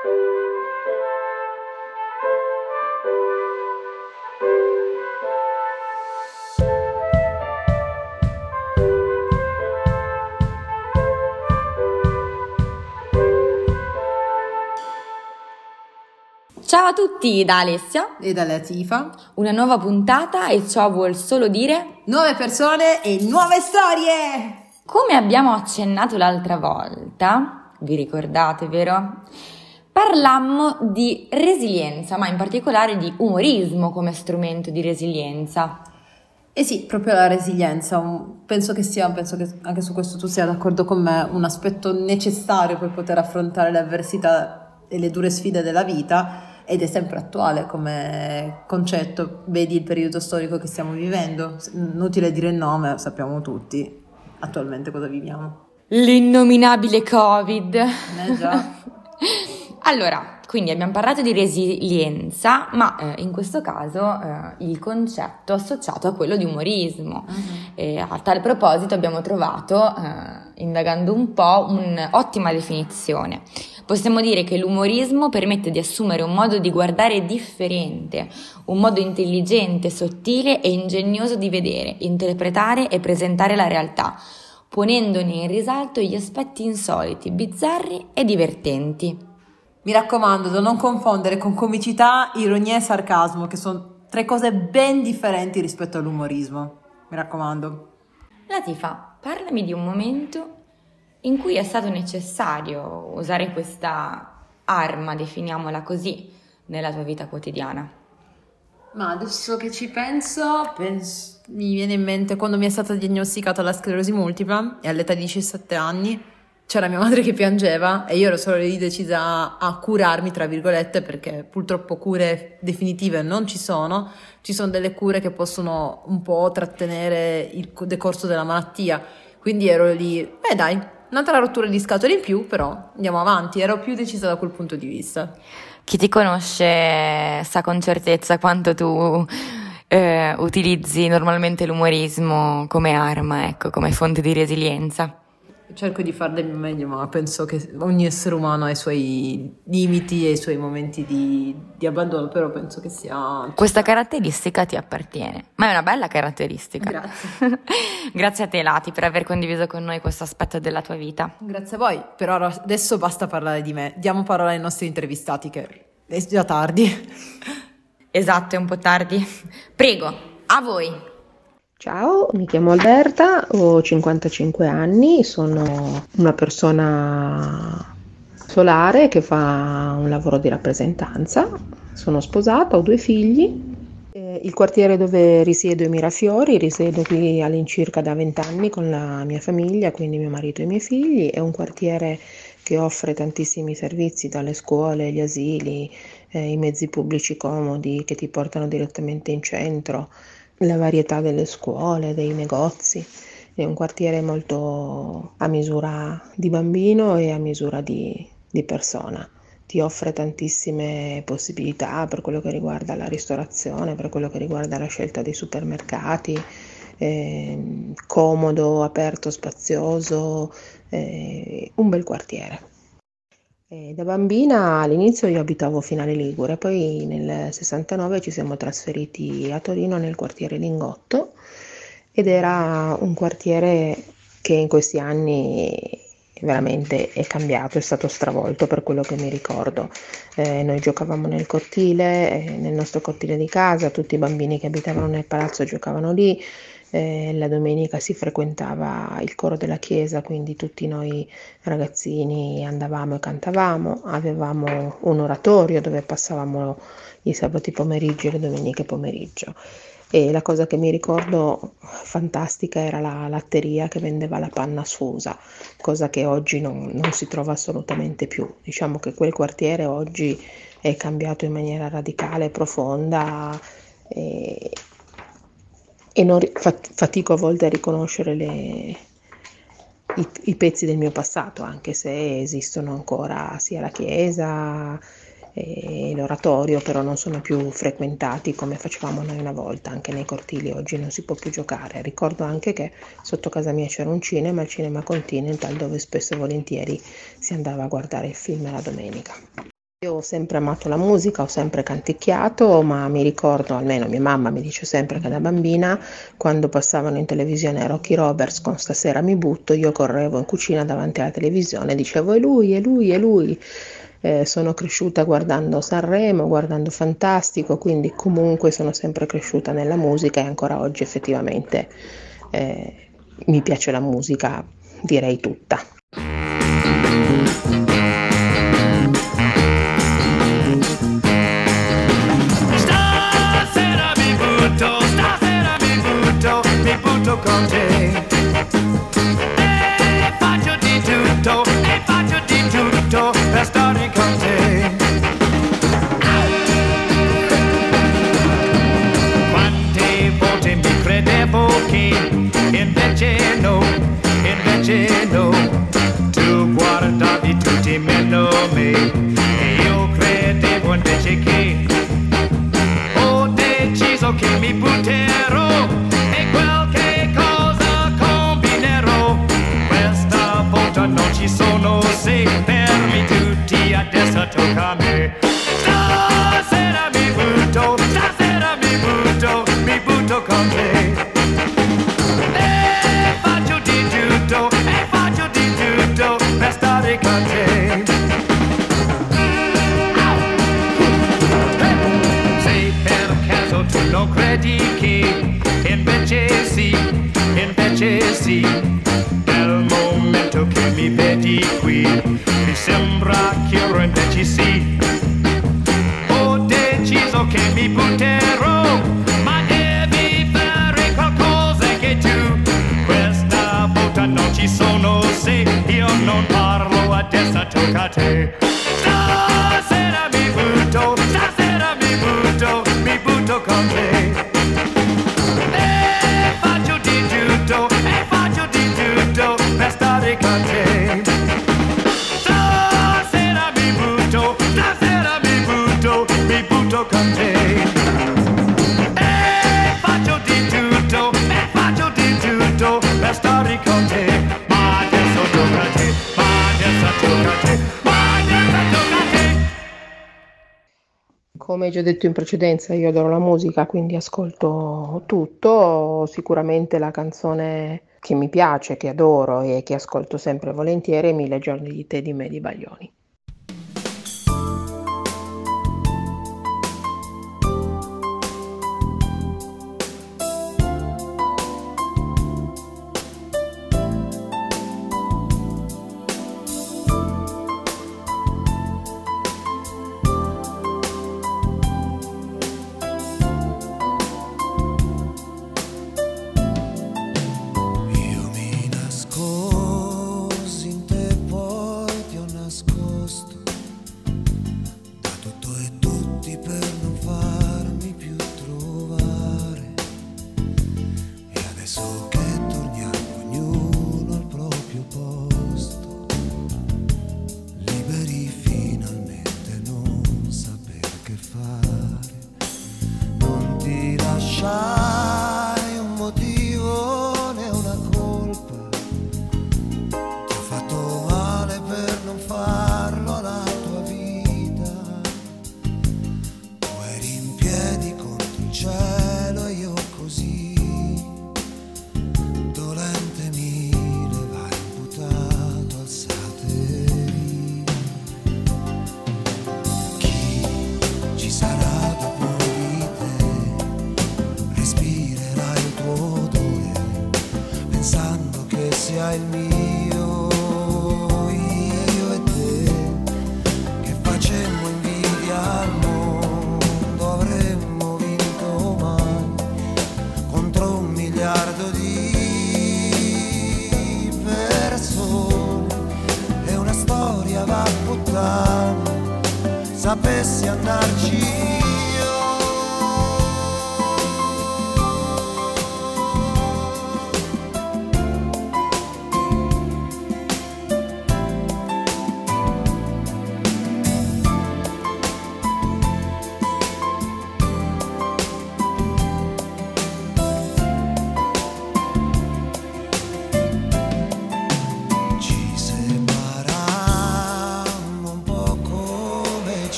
Ciao a tutti da Alessia e da Latifa. Una nuova puntata e ciò vuol solo dire nuove persone e nuove storie. Come abbiamo accennato l'altra volta, vi ricordate, vero? Parlammo di resilienza, ma in particolare di umorismo come strumento di resilienza. Eh sì, proprio la resilienza, penso che sia, penso che anche su questo tu sia d'accordo con me, un aspetto necessario per poter affrontare le avversità e le dure sfide della vita ed è sempre attuale come concetto, vedi il periodo storico che stiamo vivendo, inutile dire il nome, sappiamo tutti attualmente cosa viviamo. L'innominabile Covid. Eh già. allora, quindi abbiamo parlato di resilienza, ma eh, in questo caso eh, il concetto associato a quello di umorismo. Uh-huh. A tal proposito abbiamo trovato, eh, indagando un po', un'ottima definizione Possiamo dire che l'umorismo permette di assumere un modo di guardare differente, un modo intelligente, sottile e ingegnoso di vedere, interpretare e presentare la realtà, ponendone in risalto gli aspetti insoliti, bizzarri e divertenti. Mi raccomando, da non confondere con comicità, ironia e sarcasmo, che sono tre cose ben differenti rispetto all'umorismo. Mi raccomando. Latifa, parlami di un momento in cui è stato necessario usare questa arma, definiamola così, nella tua vita quotidiana? Ma adesso che ci penso, penso, mi viene in mente quando mi è stata diagnosticata la sclerosi multipla e all'età di 17 anni c'era mia madre che piangeva e io ero solo lì decisa a curarmi, tra virgolette, perché purtroppo cure definitive non ci sono, ci sono delle cure che possono un po' trattenere il decorso della malattia. Quindi ero lì, beh dai, Un'altra rottura di scatole in più, però andiamo avanti, ero più decisa da quel punto di vista. Chi ti conosce sa con certezza quanto tu eh, utilizzi normalmente l'umorismo come arma, ecco, come fonte di resilienza. Cerco di fare del mio meglio, ma penso che ogni essere umano ha i suoi limiti e i suoi momenti di, di abbandono, però penso che sia... Questa caratteristica ti appartiene, ma è una bella caratteristica. Grazie. Grazie a te Lati per aver condiviso con noi questo aspetto della tua vita. Grazie a voi, però adesso basta parlare di me, diamo parola ai nostri intervistati che è già tardi. Esatto, è un po' tardi. Prego, a voi. Ciao, mi chiamo Alberta, ho 55 anni, sono una persona solare che fa un lavoro di rappresentanza, sono sposata, ho due figli. Il quartiere dove risiedo è Mirafiori, risiedo qui all'incirca da 20 anni con la mia famiglia, quindi mio marito e i miei figli, è un quartiere che offre tantissimi servizi dalle scuole, gli asili, eh, i mezzi pubblici comodi che ti portano direttamente in centro la varietà delle scuole, dei negozi. È un quartiere molto a misura di bambino e a misura di, di persona. Ti offre tantissime possibilità per quello che riguarda la ristorazione, per quello che riguarda la scelta dei supermercati, eh, comodo, aperto, spazioso, eh, un bel quartiere. E da bambina all'inizio io abitavo Finale Ligure, poi nel 69 ci siamo trasferiti a Torino nel quartiere Lingotto ed era un quartiere che in questi anni veramente è cambiato, è stato stravolto per quello che mi ricordo. Eh, noi giocavamo nel cortile, eh, nel nostro cortile di casa, tutti i bambini che abitavano nel palazzo giocavano lì, eh, la domenica si frequentava il coro della chiesa, quindi tutti noi ragazzini andavamo e cantavamo, avevamo un oratorio dove passavamo i sabati pomeriggi e le domeniche pomeriggio. E la cosa che mi ricordo fantastica era la latteria che vendeva la panna sfusa, cosa che oggi non, non si trova assolutamente più. Diciamo che quel quartiere oggi è cambiato in maniera radicale, profonda e, e non, fatico a volte a riconoscere le, i, i, pezzi del mio passato, anche se esistono ancora sia la chiesa e l'oratorio, però non sono più frequentati come facevamo noi una volta, anche nei cortili oggi non si può più giocare. Ricordo anche che sotto casa mia c'era un cinema, il cinema Continental, dove spesso e volentieri si andava a guardare il film la domenica. Io ho sempre amato la musica, ho sempre canticchiato, ma mi ricordo, almeno mia mamma mi dice sempre che da bambina, quando passavano in televisione Rocky Roberts con Stasera mi butto, io correvo in cucina davanti alla televisione e dicevo è lui, è lui, è lui. Eh, sono cresciuta guardando Sanremo, guardando Fantastico, quindi comunque sono sempre cresciuta nella musica e ancora oggi effettivamente eh, mi piace la musica, direi tutta. me. E io credevo invece che ho deciso che mi butterò e qualche cosa combinerò. Questa volta non ci sono se fermi tutti adesso tocca a me. già detto in precedenza, io adoro la musica, quindi ascolto tutto. Sicuramente la canzone che mi piace, che adoro e che ascolto sempre volentieri è Mille giorni di te di me Baglioni.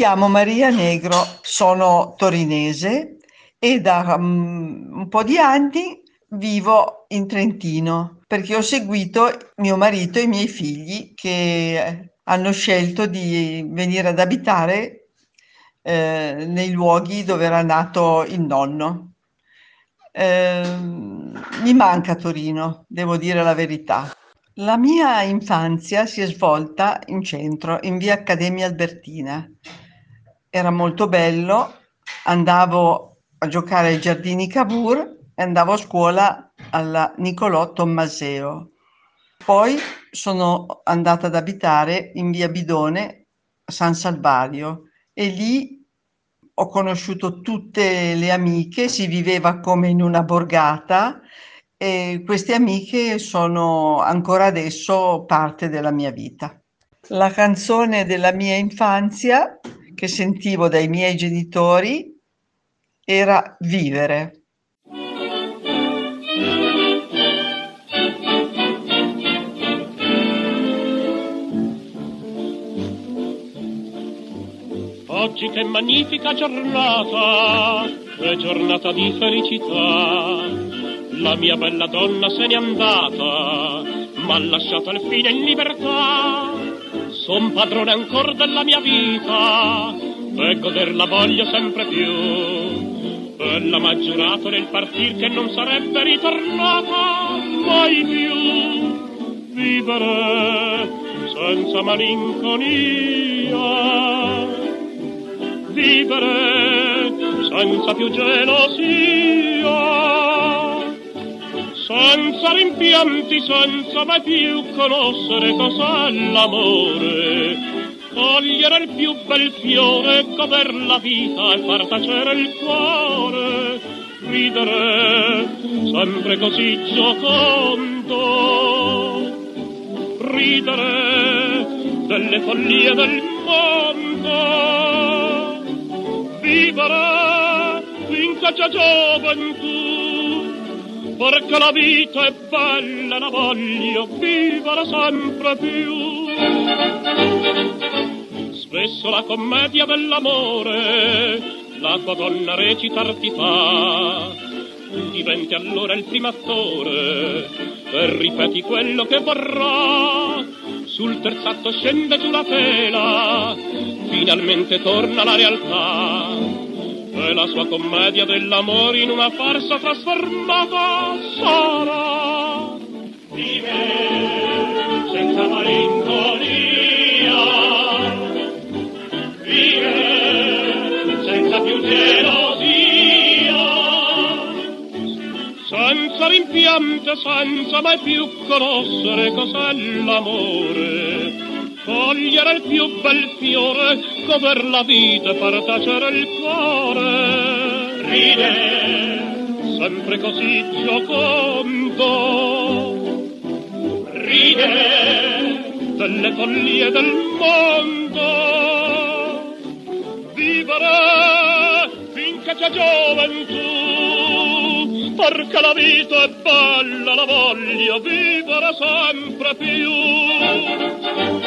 Chiamo Maria Negro, sono torinese e da mm, un po' di anni vivo in Trentino perché ho seguito mio marito e i miei figli che hanno scelto di venire ad abitare eh, nei luoghi dove era nato il nonno. Ehm, mi manca Torino, devo dire la verità. La mia infanzia si è svolta in centro, in via Accademia Albertina. Era molto bello, andavo a giocare ai giardini Cavour e andavo a scuola alla Nicolò Tommaseo. Poi sono andata ad abitare in via Bidone a San Salvario e lì ho conosciuto tutte le amiche, si viveva come in una borgata e queste amiche sono ancora adesso parte della mia vita. La canzone della mia infanzia che sentivo dai miei genitori era Vivere. Oggi che magnifica giornata, è giornata di felicità. La mia bella donna se n'è andata, m'ha lasciato al fine in libertà. Son padrone ancora della mia vita, e goderla voglio sempre più. Ella m'ha nel partir che non sarebbe ritornata mai più. Vivere senza malinconia vivere senza più gelosia, senza rimpianti, senza mai più conoscere cos'è l'amore, cogliere il più bel fiore, goder la vita e far tacere il cuore, ridere sempre così giocondo, ridere delle follie del mondo. Vivere finché c'è gioventù, perché la vita è bella, la voglio vivere sempre più. Spesso la commedia dell'amore, la tua donna recitarti fa, tu diventi allora il primo attore e ripeti quello che vorrà. Sul terzo scende giù la tela, finalmente torna la realtà. E la sua commedia dell'amore in una farsa trasformata sarà. Vive senza malinconia, vive senza più gelosia, senza rimpianto, senza mai più conoscere cos'è l'amore. Cogliere il più bel fiore, goder la vita, far tacere il cuore. Ride, sempre così giocondo, ride delle follie del mondo. Vivere finché c'è gioventù, perché la vita è bella, la voglio vivere sempre più.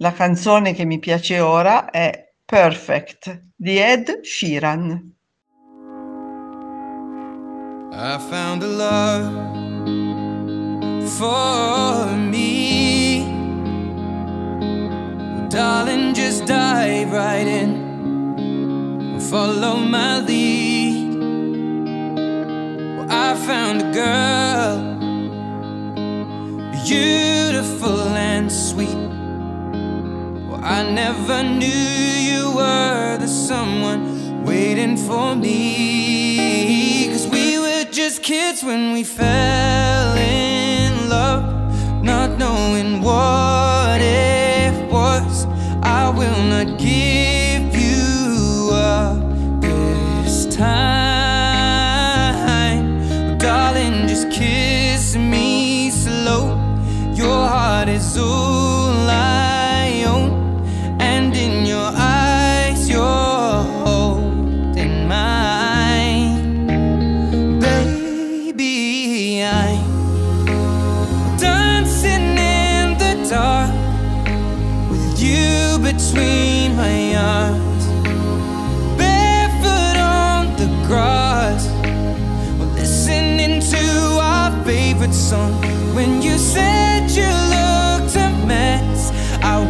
La canzone che mi piace ora è Perfect di Ed Sheeran. I found a love for me. Darling, just dive right in. Follow my lead. Well, I found a girl, beautiful I never knew you were the someone waiting for me. Cause we were just kids when we fell in love, not knowing what it was. I will not give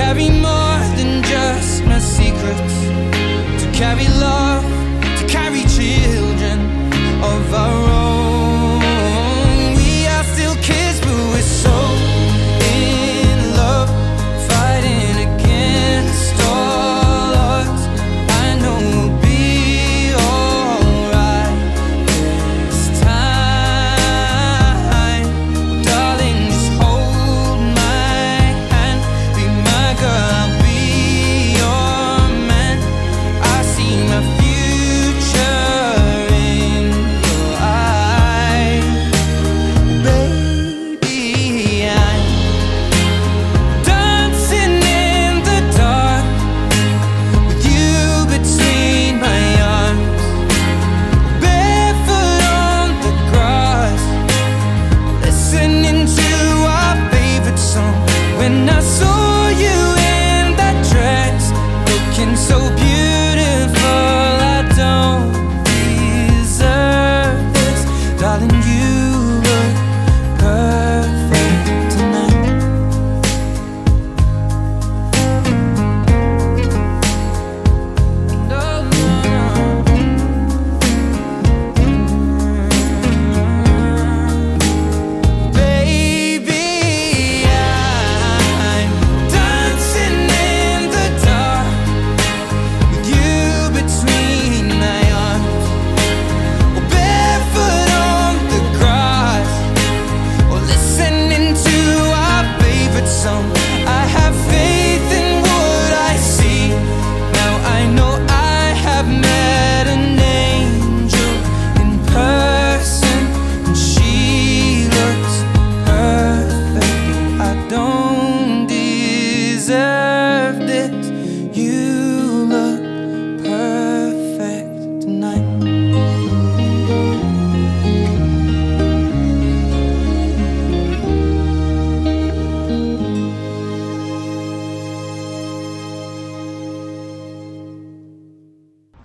carry more than just my secrets, to carry love.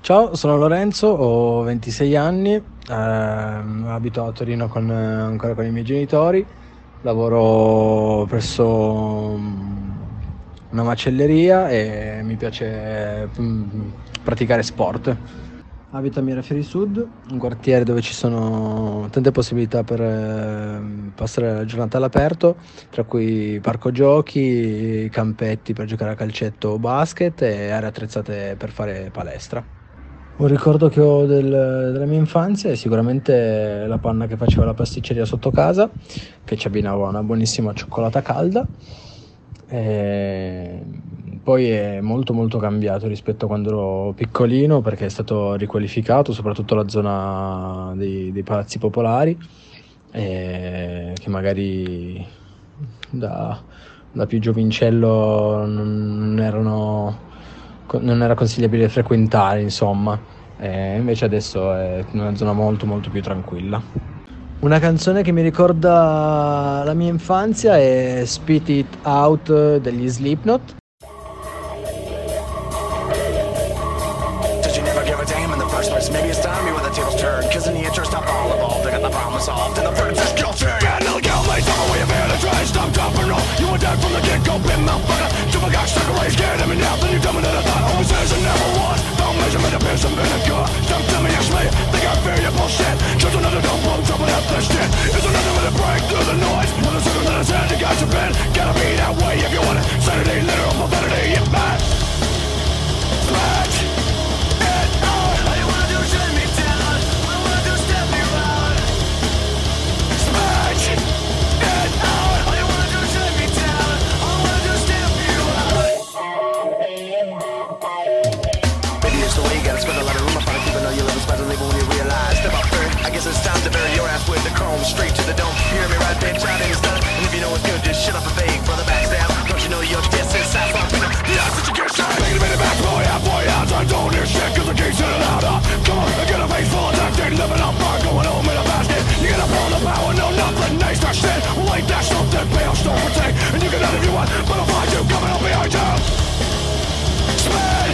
Ciao, sono Lorenzo, ho 26 anni, ehm, abito a Torino con, ancora con i miei genitori, lavoro presso mm, una macelleria e mi piace mm, praticare sport. Abito a Mirafiori Sud, un quartiere dove ci sono tante possibilità per eh, passare la giornata all'aperto, tra cui parco giochi, campetti per giocare a calcetto o basket e aree attrezzate per fare palestra. Un ricordo che ho del- della mia infanzia è sicuramente la panna che faceva la pasticceria sotto casa, che ci abbinava una buonissima cioccolata calda. E poi è molto molto cambiato rispetto a quando ero piccolino perché è stato riqualificato, soprattutto la zona dei, dei palazzi popolari, che magari da, da più giovincello non erano non era consigliabile frequentare, insomma. E invece adesso è una zona molto molto più tranquilla. Una canzone che mi ricorda la mia infanzia è Spit It Out degli Slipknot. Did measurement of piss and vinegar. Stop, tell me it's me. Think I fear your bullshit. Just another dumb blow, jumping up this shit. It's another way to break through the noise. Another circle is head, you got your pen. Gotta be that way if you want it. Sanity, literal profanity, yeah, man. Smash! The. You hear me right, bitch? Out and it's done. And if you know what's good, just shut up and fake for the backstab. Don't you know your diss inside from people? Yeah, such a good shot. Make it a minute back, boy, out, boy, out. I don't hear shit, cause the king's sitting out. Uh. Come on, get a face full of tactic, living on bar, going home in a basket. You gotta pull the power, no, nothing, nice, that shit. Well, ain't something, pay off, don't protect. And you can have if you want, but I'll find you coming up behind you. Spin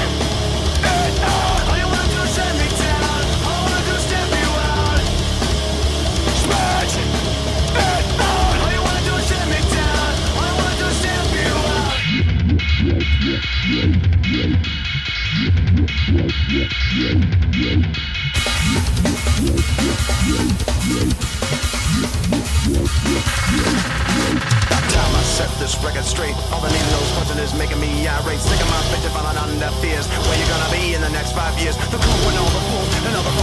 this record straight. All the needle nose punching is making me irate. Sick of my bitch falling on their fears. Where you gonna be in the next five years? The crew and all the fools and all the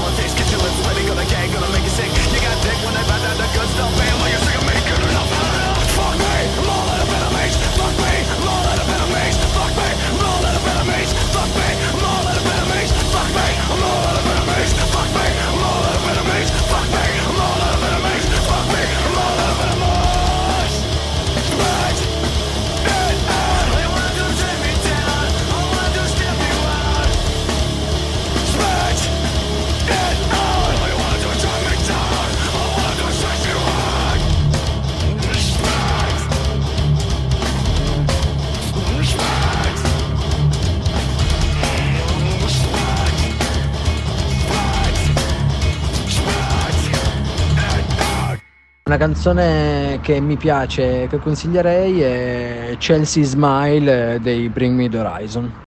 Una canzone che mi piace che consiglierei è Chelsea Smile eh, dei Bring Me the Horizon.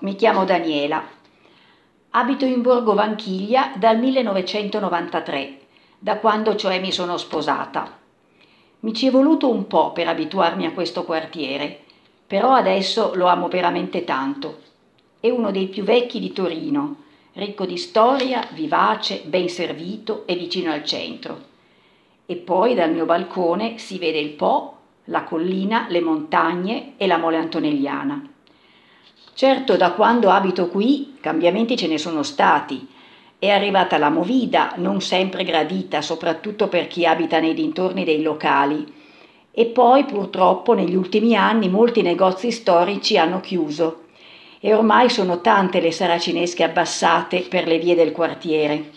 Mi chiamo Daniela. Abito in Borgo Vanchiglia dal 1993, da quando cioè mi sono sposata. Mi ci è voluto un po' per abituarmi a questo quartiere, però adesso lo amo veramente tanto. È uno dei più vecchi di Torino, ricco di storia, vivace, ben servito e vicino al centro. E poi dal mio balcone si vede il Po, la collina, le montagne e la mole antonelliana. Certo, da quando abito qui cambiamenti ce ne sono stati. È arrivata la movida, non sempre gradita, soprattutto per chi abita nei dintorni dei locali. E poi purtroppo negli ultimi anni molti negozi storici hanno chiuso e ormai sono tante le saracinesche abbassate per le vie del quartiere.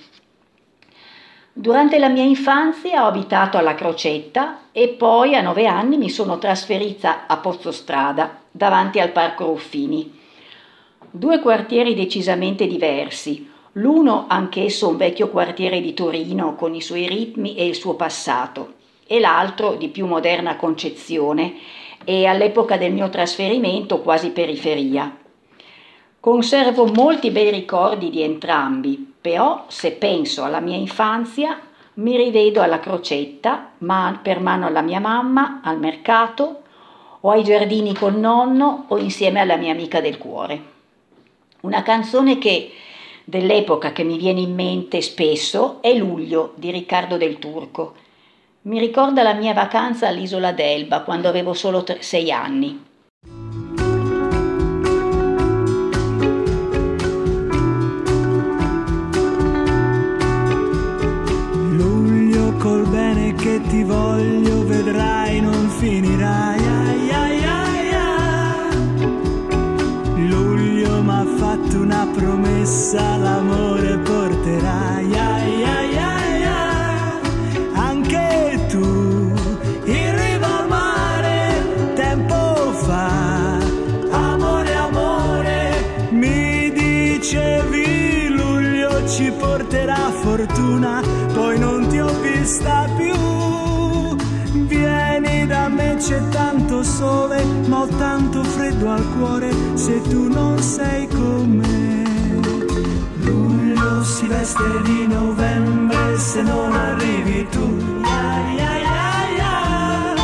Durante la mia infanzia ho abitato alla Crocetta e poi a nove anni mi sono trasferita a Pozzostrada, davanti al Parco Ruffini. Due quartieri decisamente diversi, l'uno anch'esso un vecchio quartiere di Torino con i suoi ritmi e il suo passato, e l'altro di più moderna concezione e all'epoca del mio trasferimento quasi periferia. Conservo molti bei ricordi di entrambi, però se penso alla mia infanzia mi rivedo alla crocetta, man per mano alla mia mamma, al mercato o ai giardini con nonno o insieme alla mia amica del cuore. Una canzone che dell'epoca che mi viene in mente spesso è Luglio di Riccardo del Turco. Mi ricorda la mia vacanza all'isola d'Elba quando avevo solo sei anni. Luglio col bene che ti voglio, vedrai non finirai. Fatto una promessa, l'amore porterai. Ai, ai, ai, ai. Anche tu, in riva al mare, tempo fa. Amore, amore, mi dicevi luglio ci porterà fortuna, poi non ti ho vista più. Vieni da me, c'è tanto sole, ma ho tanto freddo al cuore se tu non sei con me. Luglio si veste di novembre se non arrivi tu. Ai, ai, ai, ai.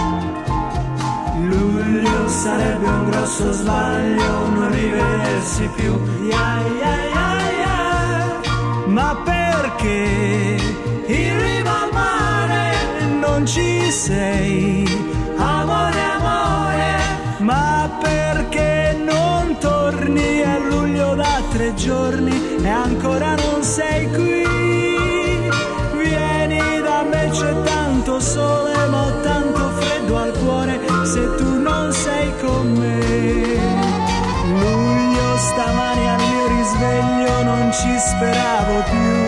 Luglio sarebbe un grosso sbaglio non rivedersi più. Ai, ai, ai, ai. Ma perché in ci sei? Amore, amore, ma perché non torni a luglio da tre giorni e ancora non sei qui? Vieni da me, c'è tanto sole, ma ho tanto freddo al cuore se tu non sei con me. Luglio stamani al mio risveglio non ci speravo più.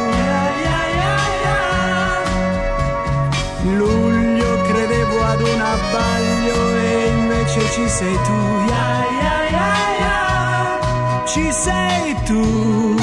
Abbaglio e invece ci sei tu. Ai, ai, ai, ai. Ci sei tu,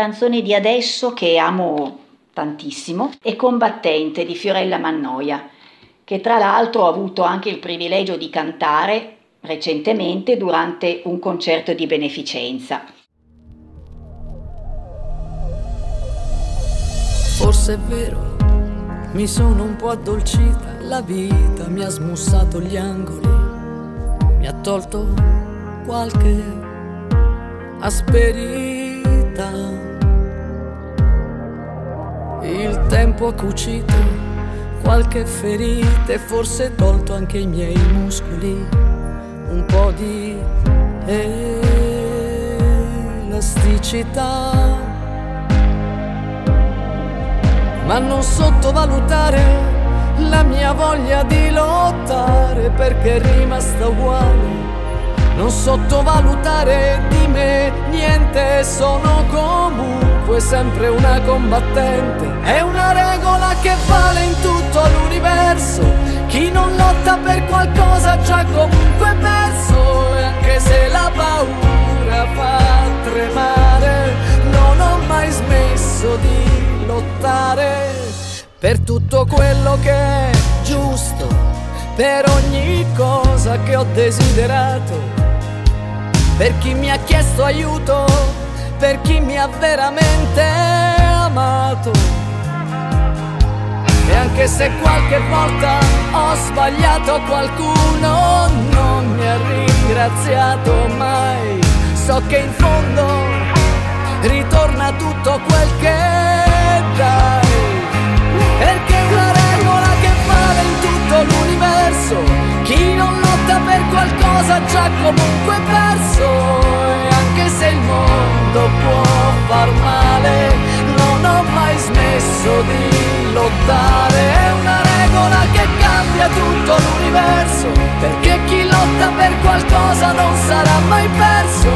canzone di adesso che amo tantissimo è Combattente di Fiorella Mannoia, che tra l'altro ho avuto anche il privilegio di cantare recentemente durante un concerto di beneficenza. Forse è vero, mi sono un po' addolcita, la vita mi ha smussato gli angoli, mi ha tolto qualche asperità. Il tempo ha cucito qualche ferita e forse tolto anche i miei muscoli, un po' di elasticità ma non sottovalutare la mia voglia di lottare perché è rimasta uguale. Non sottovalutare di me niente, sono comunque sempre una combattente. È una regola che vale in tutto l'universo. Chi non lotta per qualcosa già comunque perso. E anche se la paura fa tremare, non ho mai smesso di lottare per tutto quello che è giusto, per ogni cosa che ho desiderato, per chi mi ha chiesto aiuto, per chi mi ha veramente amato. E anche se qualche volta ho sbagliato qualcuno, non mi ha ringraziato mai, so che in fondo ritorna tutto quel che dai. Perché una regola che vale in tutto l'universo Chi non lotta per qualcosa già comunque perso se il mondo può far male Non ho mai smesso di lottare È una regola che cambia tutto l'universo Perché chi lotta per qualcosa non sarà mai perso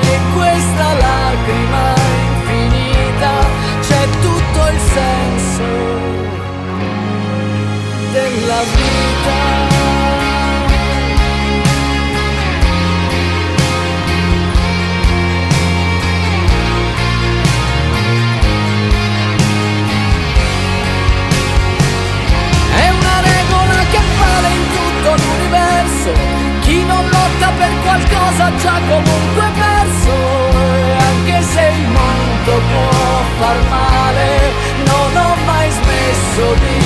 E questa lacrima infinita c'è tutto il senso della vita. Che vale in tutto l'universo. Chi non lotta per qualcosa già comunque perso. E anche se il mondo può far male, non ho mai smesso di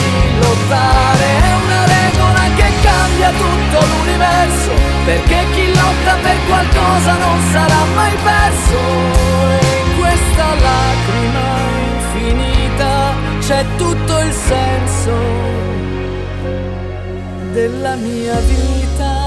lottare. È una regola che cambia tutto l'universo, perché chi lotta per qualcosa non sarà mai perso. E in questa lacrima infinita c'è tutto il senso della mia vita.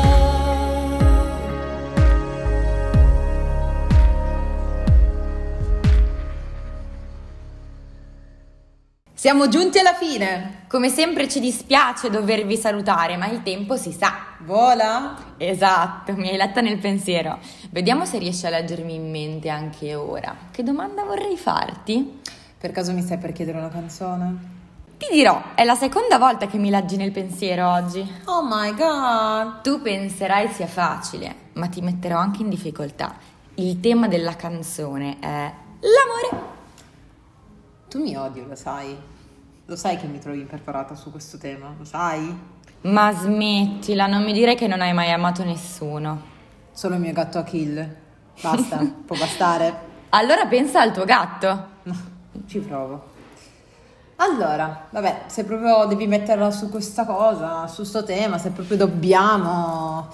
Siamo giunti alla fine. Come sempre ci dispiace dovervi salutare, ma il tempo si sa. Vola? Esatto, mi hai letta nel pensiero. Vediamo se riesci a leggermi in mente anche ora. Che domanda vorrei farti? Per caso mi stai per chiedere una canzone? Ti dirò, è la seconda volta che mi leggi nel pensiero oggi. Oh my god! Tu penserai sia facile, ma ti metterò anche in difficoltà. Il tema della canzone è l'amore. Tu mi odi, lo sai. Lo sai che mi trovi impreparata su questo tema, lo sai? Ma smettila, non mi dire che non hai mai amato nessuno. Solo il mio gatto Achille. Basta, può bastare. Allora pensa al tuo gatto. Ci provo. Allora, vabbè, se proprio devi metterla su questa cosa, su sto tema, se proprio dobbiamo...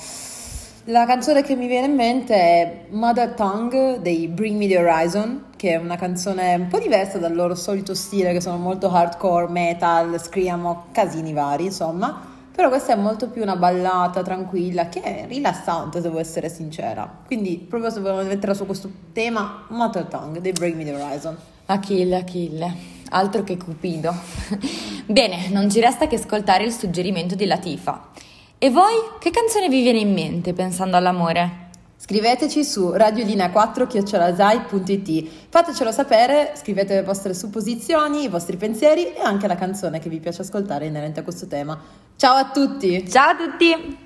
La canzone che mi viene in mente è Mother Tongue dei Bring Me the Horizon, che è una canzone un po' diversa dal loro solito stile, che sono molto hardcore, metal, scriviamo casini vari, insomma. Però questa è molto più una ballata tranquilla, che è rilassante, devo essere sincera. Quindi, proprio se volevo metterla su questo tema, Mother Tongue dei Bring Me the Horizon. Achille, Achille, altro che Cupido. Bene, non ci resta che ascoltare il suggerimento di Latifa. E voi, che canzone vi viene in mente pensando all'amore? Scriveteci su radiolinea4-it, fatecelo sapere, scrivete le vostre supposizioni, i vostri pensieri e anche la canzone che vi piace ascoltare inerente a questo tema. Ciao a tutti! Ciao a tutti!